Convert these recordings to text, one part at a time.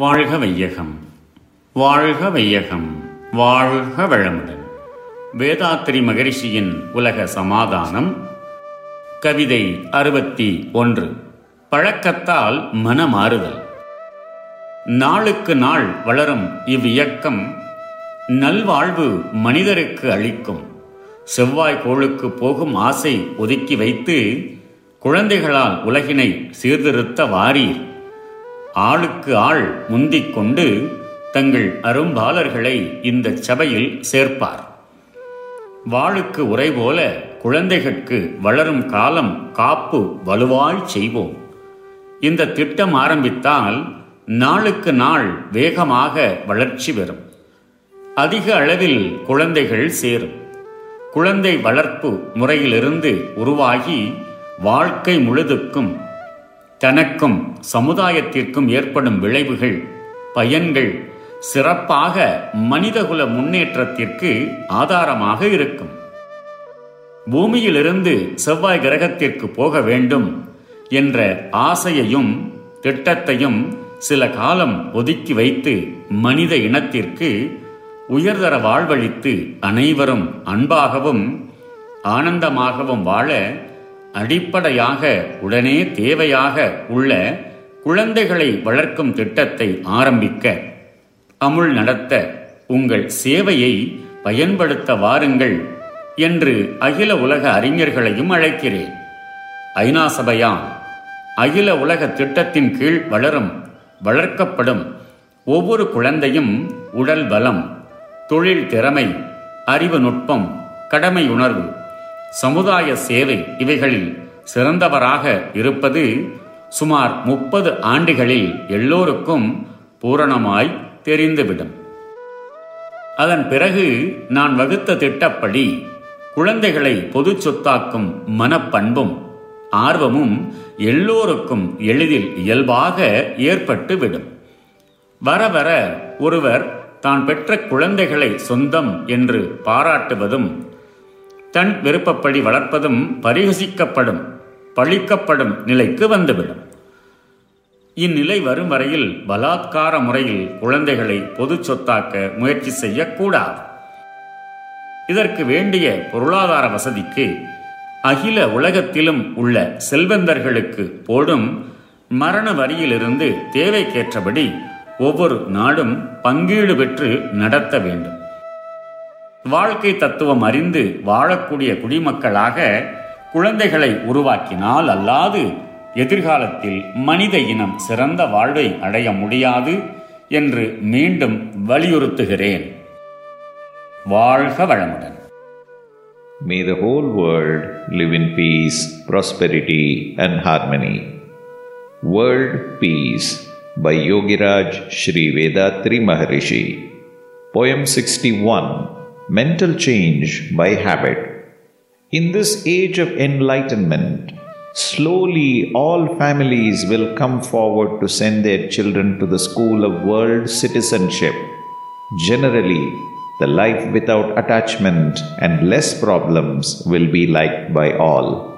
வாழ்க வையகம். வாழ்க வையகம். வாழ்க வளமுடன். வேதாத்திரி மகரிஷியின் உலக சமாதானம். கவிதை அறுபத்தி ஒன்று. பழக்கத்தால் மனமாறுதல். நாளுக்கு நாள் வளரும் இவ்வியக்கம் நல்வாழ்வு மனிதருக்கு அளிக்கும். செவ்வாய் கோளுக்கு போகும் ஆசை ஒதுக்கி வைத்து குழந்தைகளால் உலகினை சீர்திருத்த வாரீர். ஆளுக்கு ஆள் முந்திக் கொண்டு தங்கள் அரும்பாலர்களை இந்த சபையில் சேர்ப்பார். வாளுக்கு உரை போல குழந்தைகளுக்கு வளரும் காலம் காப்பு வலுவாய் செய்வோம். இந்த திட்டம் ஆரம்பித்தால் நாளுக்கு நாள் வேகமாக வளர்ச்சி பெறும். அதிக அளவில் குழந்தைகள் சேரும். குழந்தை வளர்ப்பு முறையிலிருந்து உருவாகி வாழ்க்கை முழுதுக்கும் தனக்கும் சமுதாயத்திற்கும் ஏற்படும் விளைவுகள் பயன்கள் சிறப்பாக மனிதகுல முன்னேற்றத்திற்கு ஆதாரமாக இருக்கும். பூமியிலிருந்து செவ்வாய் கிரகத்திற்கு போக வேண்டும் என்ற ஆசையையும் திட்டத்தையும் சில காலம் ஒதுக்கி வைத்து மனித இனத்திற்கு உயர்தர வாழ்வழித்து அனைவரும் அன்பாகவும் ஆனந்தமாகவும் வாழ அடிப்படையாக உடனே தேவையாக உள்ள குழந்தைகளை வளர்க்கும் திட்டத்தை ஆரம்பிக்க அமுல் நடத்த உங்கள் சேவையை பயன்படுத்த வாருங்கள் என்று அகில உலக அறிஞர்களையும் அழைக்கிறேன். ஐநா சபையாம் அகில உலக திட்டத்தின் கீழ் வளரும் வளர்க்கப்படும் ஒவ்வொரு குழந்தையும் உடல் பலம் தொழில் திறமை அறிவு நுட்பம் கடமை உணர்வு சமுதாய சேவை இவைகளில் சிறந்தவராக இருப்பது சுமார் முப்பது ஆண்டுகளில் எல்லோருக்கும் பூரணமாய் தெரிந்துவிடும். அதன் பிறகு நான் வகுத்த திட்டப்படி குழந்தைகளை பொது சொத்தாக்கும் மனப்பண்பும் ஆர்வமும் எல்லோருக்கும் எளிதில் இயல்பாக ஏற்பட்டுவிடும். வர வர ஒருவர் தான் பெற்ற குழந்தைகளை சொந்தம் என்று பாராட்டுவதும் தன் விருப்பப்படி வளர்ப்பதும் பரிகசிக்கப்படும் பழிக்கப்படும் நிலைக்கு வந்துவிடும். இந்நிலை வரும் வரையில் பலாத்கார முறையில் குழந்தைகளை பொது சொத்தாக்க முயற்சி செய்யக்கூடாது. இதற்கு வேண்டிய பொருளாதார வசதிக்கு அகில உலகத்திலும் உள்ள செல்வந்தர்களுக்கு போடும் மரண வரியிலிருந்து தேவைக்கேற்றபடி ஒவ்வொரு நாடும் பங்கீடு பெற்று நடத்த வேண்டும். வாழ்க்கை தத்துவம் அறிந்து வாழக்கூடிய குடிமக்களாக குழந்தைகளை உருவாக்கினால் அல்லாது எதிர்காலத்தில் மனித இனம் சிறந்த வாழ்வை அடைய முடியாது என்று மீண்டும் வலியுறுத்துகிறேன் வாழ்க வளமுடன் May the whole world live in peace, prosperity, and harmony. World Peace by Yogiraj Sri Vedatri Maharishi. Poem 61 Mental Change by Habit. In this age of enlightenment, slowly all families will come forward to send their children to the school of world citizenship. Generally, the life without attachment and less problems will be liked by all.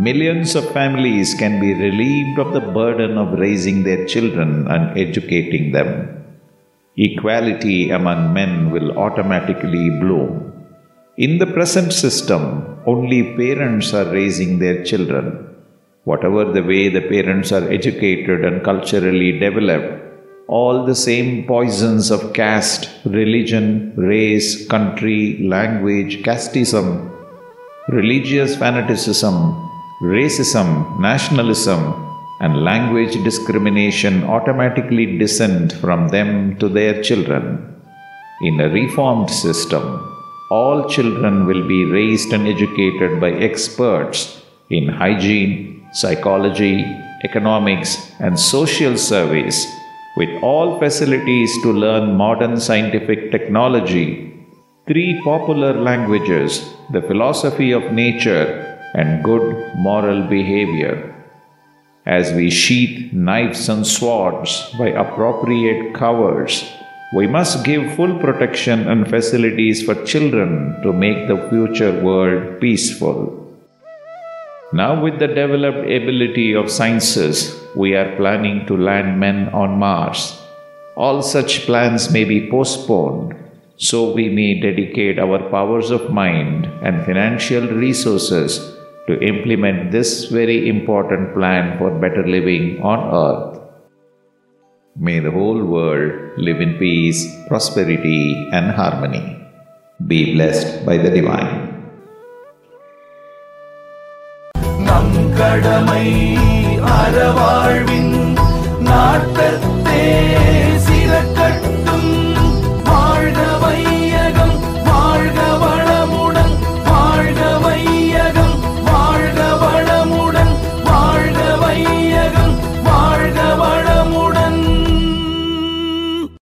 Millions of families can be relieved of the burden of raising their children and educating them. Equality among men will automatically bloom. In the present system, only parents are raising their children. Whatever the way the parents are educated and culturally developed, all the same poisons of caste, religion, race, country, language, casteism, religious fanaticism, racism, nationalism, and language discrimination automatically descend from them to their children. In a reformed system, all children will be raised and educated by experts in hygiene, psychology, economics, and social service with all facilities to learn modern scientific technology, three popular languages, the philosophy of nature, and good moral behavior. As we sheath knives and swords by appropriate covers, we must give full protection and facilities for children to make the future world peaceful. Now, with the developed ability of sciences, we are planning to land men on Mars. All such plans may be postponed so we may dedicate our powers of mind and financial resources to implement this very important plan for better living on earth. May the whole world live in peace, prosperity, and harmony. Be blessed by the Divine. நம் கடமை அறவாழ்வின் நாட்டத்தே